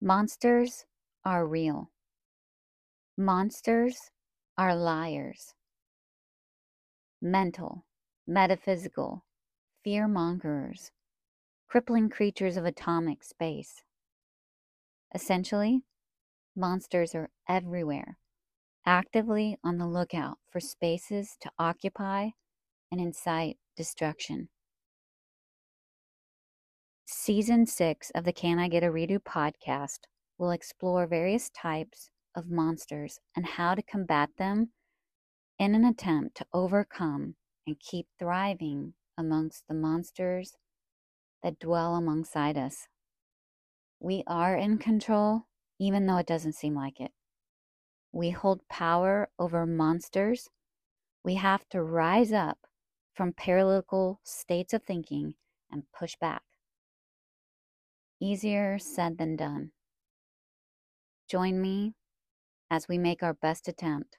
Monsters are real. Monsters are liars. Mental, metaphysical, fear mongers, crippling creatures of atomic space. Essentially, monsters are everywhere, actively on the lookout for spaces to occupy and incite destruction. Season six of the Can I Get a Redo podcast will explore various types of monsters and how to combat them in an attempt to overcome and keep thriving amongst the monsters that dwell alongside us. We are in control, even though it doesn't seem like it. We hold power over monsters. We have to rise up from paralytical states of thinking and push back. Easier said than done. Join me as we make our best attempt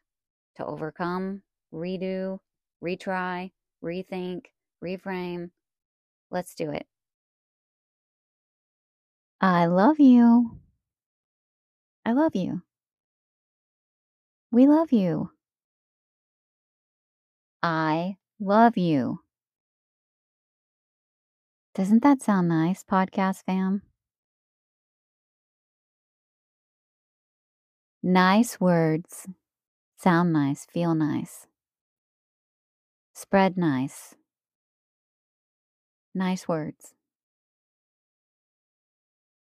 to overcome, redo, retry, rethink, reframe. Let's do it. I love you. I love you. We love you. I love you. Doesn't that sound nice, podcast fam? Nice words. Sound nice, feel nice. Spread nice. Nice words.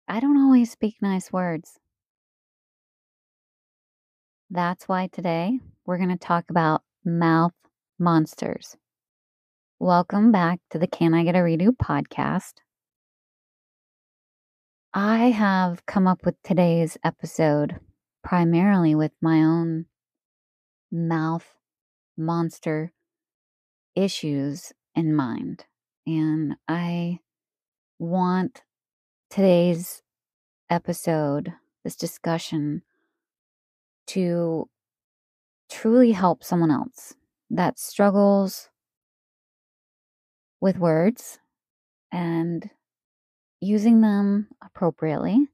I don't always speak nice words. That's why today we're going to talk about mouth monsters. Welcome back to the Can I Get a Redo podcast. I have come up with today's episode primarily with my own mouth monster issues in mind. And I want today's episode, this discussion, to truly help someone else that struggles with words and using them appropriately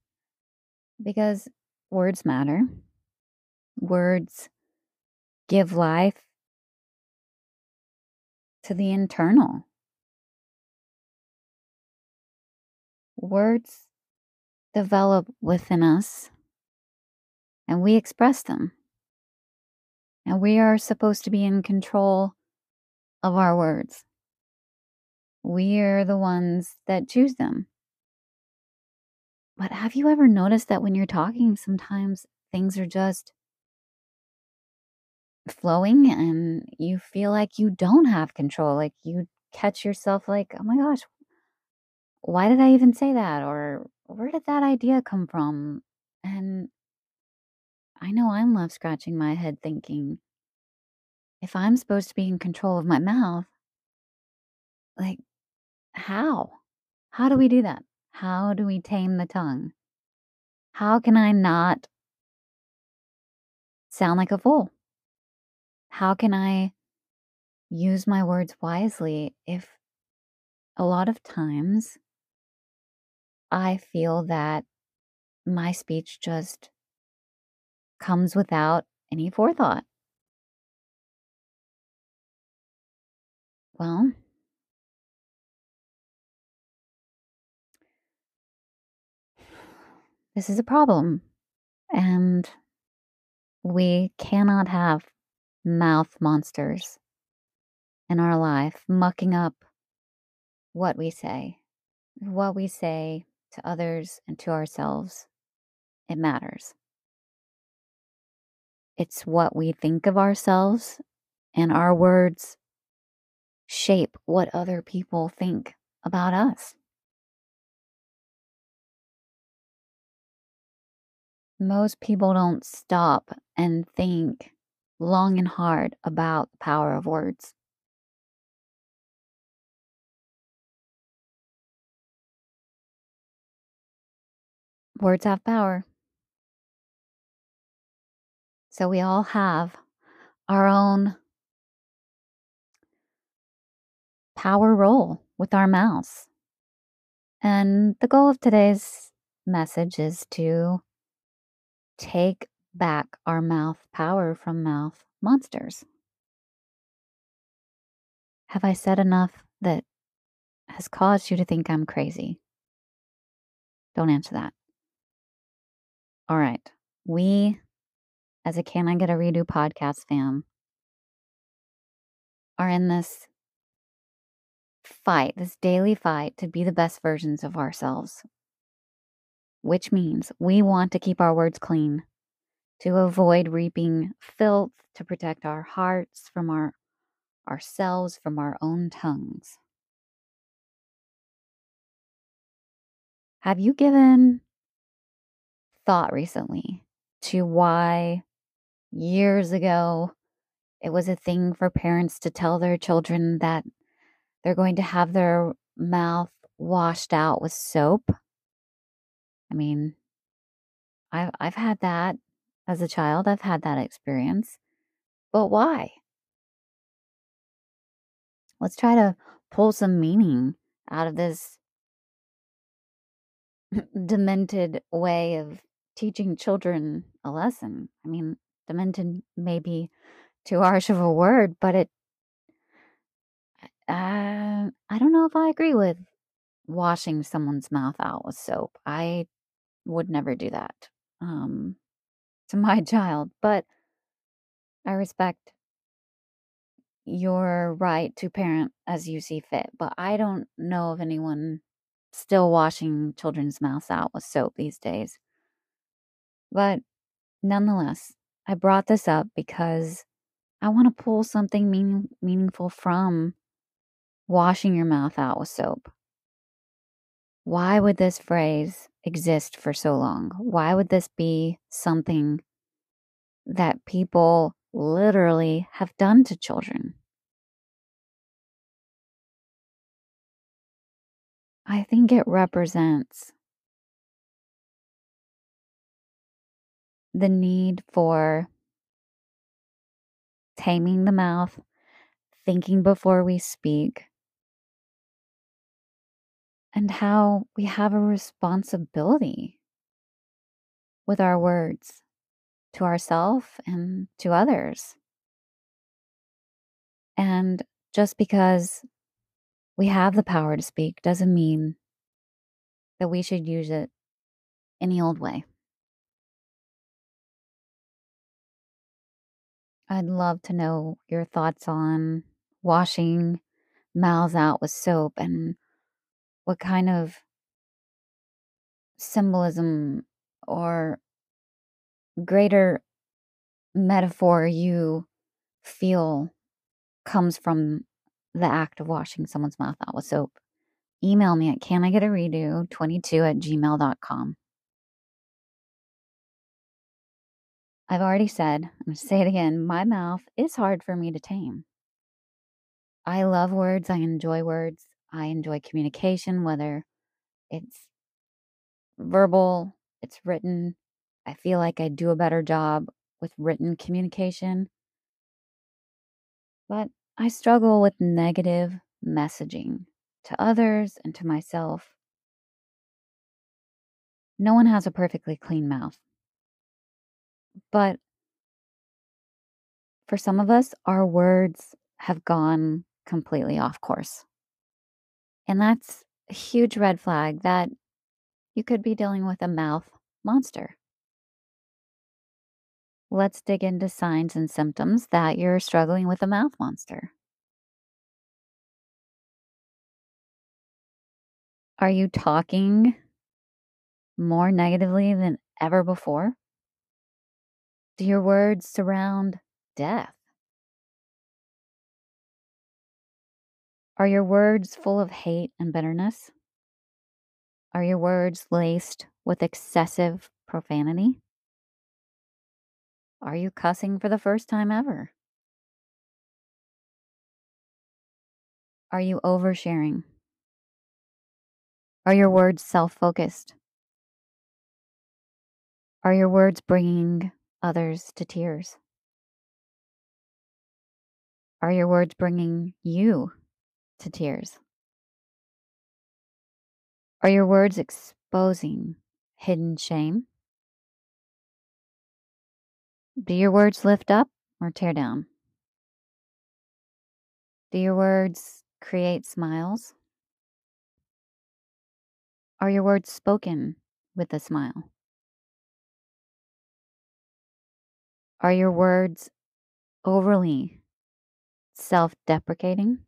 because Words matter. Words give life to the internal. Words develop within us and we express them. And we are supposed to be in control of our words. We are the ones that choose them. But have you ever noticed that when you're talking, sometimes things are just flowing and you feel like you don't have control? Like you catch yourself like, oh my gosh, why did I even say that? Or where did that idea come from? And I know I'm left scratching my head thinking, if I'm supposed to be in control of my mouth, like, how? How do we do that? How do we tame the tongue? How can I not sound like a fool? How can I use my words wisely if a lot of times I feel that my speech just comes without any forethought? Well, this is a problem. And we cannot have mouth monsters in our life mucking up what we say. What we say to others and to ourselves, it matters. It's what we think of ourselves, and our words shape what other people think about us. Most people don't stop and think long and hard about the power of words. Words have power. So we all have our own power role with our mouths. And the goal of today's message is to take back our mouth power from mouth monsters. Have I said enough that has caused you to think I'm crazy? Don't answer that. All right. We, as a Can I Get a Redo podcast fam, are in this fight, this daily fight to be the best versions of ourselves, which means we want to keep our words clean, to avoid reaping filth, to protect our hearts from our ourselves from our own tongues. Have you given thought recently to why years ago it was a thing for parents to tell their children that they're going to have their mouth washed out with soap? I mean, I've, I've had that as a child, I've had that experience. But why? Let's try to pull some meaning out of this demented way of teaching children a lesson. I mean, demented may be too harsh of a word, but it, uh, I don't know if I agree with washing someone's mouth out with soap. I would never do that um, to my child, but I respect your right to parent as you see fit, but I don't know of anyone still washing children's mouths out with soap these days. But nonetheless, I brought this up because I want to pull something meaning, meaningful from washing your mouth out with soap. Why would this phrase exist for so long? Why would this be something that people literally have done to children. I think it represents the need for taming the mouth, thinking before we speak, and how we have a responsibility with our words to ourselves and to others. And just because we have the power to speak doesn't mean that we should use it any old way. I'd love to know your thoughts on washing mouths out with soap and what kind of symbolism or greater metaphor you feel comes from the act of washing someone's mouth out with soap, email me at can I get a redo 22 at gmail.com. I've already said, I'm going to say it again, my mouth is hard for me to tame. I love words, I enjoy words, I enjoy communication, whether it's verbal, it's written, I feel like I do a better job with written communication. But I struggle with negative messaging to others and to myself. No one has a perfectly clean mouth. But for some of us, our words have gone completely off course. And that's a huge red flag that you could be dealing with a mouth monster let's dig into signs and symptoms that you're struggling with a mouth monster. Are you talking more negatively than ever before? Do your words surround death? Are your words full of hate and bitterness? Are your words laced with excessive profanity? Are you cussing for the first time ever? Are you oversharing? Are your words self focused? Are your words bringing others to tears? Are your words bringing you to tears? Are your words exposing hidden shame? Do your words lift up or tear down? Do your words create smiles? Are your words spoken with a smile? Are your words overly self deprecating?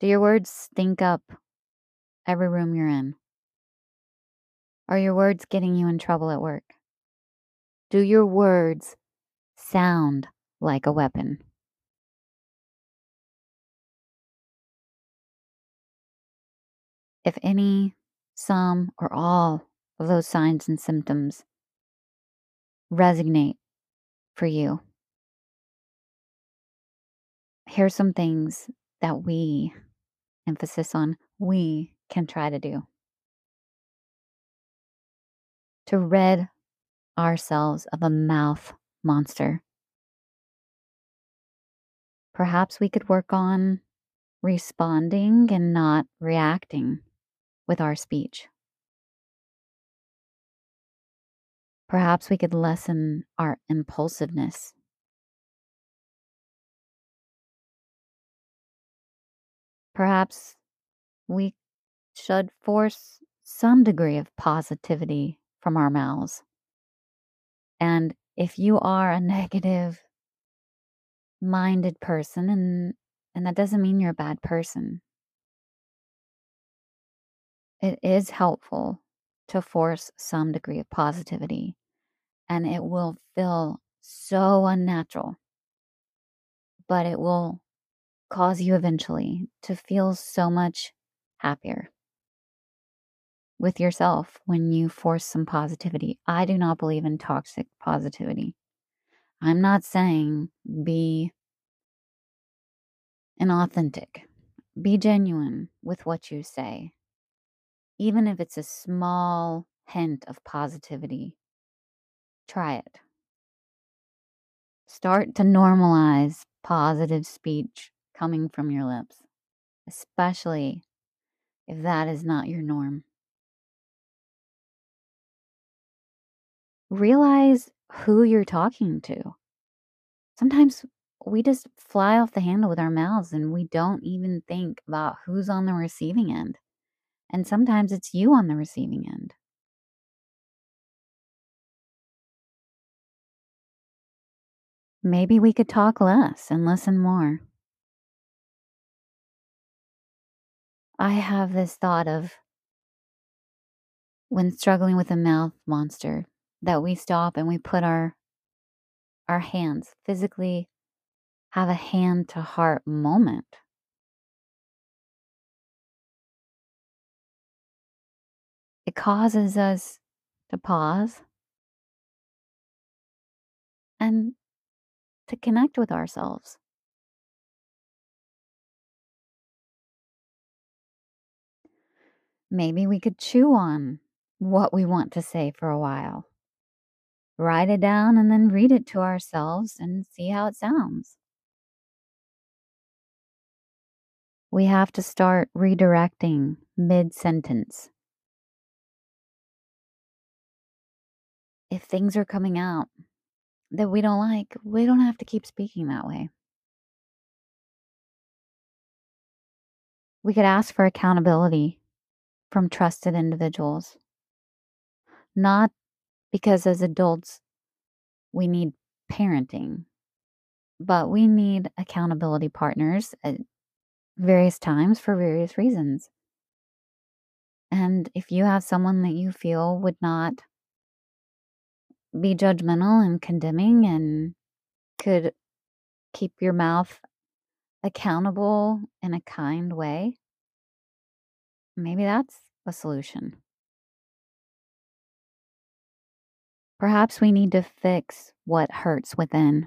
Do your words stink up every room you're in? Are your words getting you in trouble at work? Do your words sound like a weapon? If any, some, or all of those signs and symptoms resonate for you, here's some things that we, emphasis on we, can try to do to rid ourselves of a mouth monster. Perhaps we could work on responding and not reacting with our speech. Perhaps we could lessen our impulsiveness. Perhaps we should force some degree of positivity from our mouths. And if you are a negative minded person and and that doesn't mean you're a bad person. It is helpful to force some degree of positivity and it will feel so unnatural. But it will cause you eventually to feel so much happier with yourself when you force some positivity. I do not believe in toxic positivity. I'm not saying be inauthentic, be genuine with what you say, even if it's a small hint of positivity. Try it. Start to normalize positive speech coming from your lips, especially if that is not your norm. realize who you're talking to. Sometimes we just fly off the handle with our mouths and we don't even think about who's on the receiving end. And sometimes it's you on the receiving end. Maybe we could talk less and listen more. I have this thought of when struggling with a mouth monster, that we stop and we put our our hands physically have a hand to heart moment it causes us to pause and to connect with ourselves. Maybe we could chew on what we want to say for a while write it down, and then read it to ourselves and see how it sounds. We have to start redirecting mid sentence. If things are coming out that we don't like, we don't have to keep speaking that way. We could ask for accountability from trusted individuals, not because as adults, we need parenting, but we need accountability partners at various times for various reasons. And if you have someone that you feel would not be judgmental and condemning and could keep your mouth accountable in a kind way, maybe that's a solution. Perhaps we need to fix what hurts within.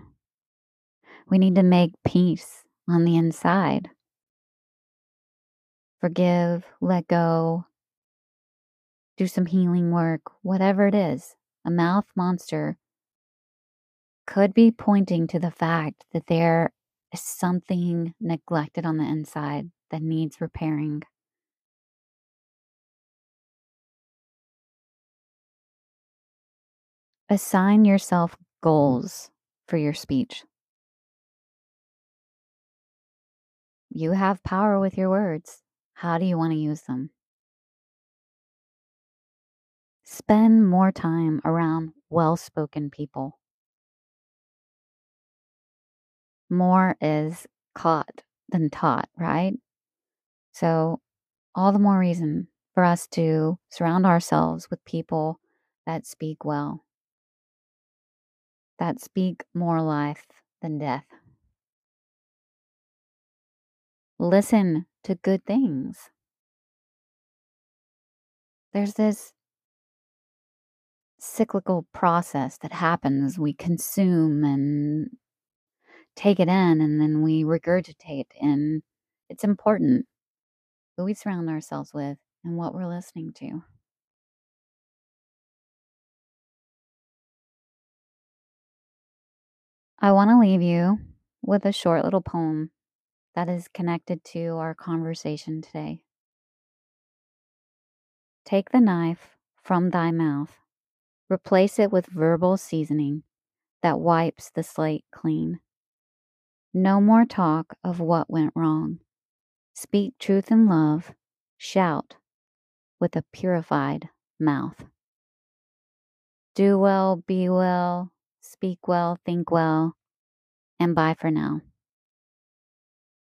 We need to make peace on the inside. Forgive, let go, do some healing work, whatever it is. A mouth monster could be pointing to the fact that there is something neglected on the inside that needs repairing. Assign yourself goals for your speech. You have power with your words. How do you want to use them? Spend more time around well spoken people. More is caught than taught, right? So, all the more reason for us to surround ourselves with people that speak well, that speak more life than death. Listen to good things. There's this cyclical process that happens. We consume and take it in, and then we regurgitate. And it's important who we surround ourselves with and what we're listening to. I want to leave you with a short little poem that is connected to our conversation today. Take the knife from thy mouth, replace it with verbal seasoning that wipes the slate clean. No more talk of what went wrong. Speak truth in love, shout with a purified mouth. Do well, be well, speak well, think well, and bye for now.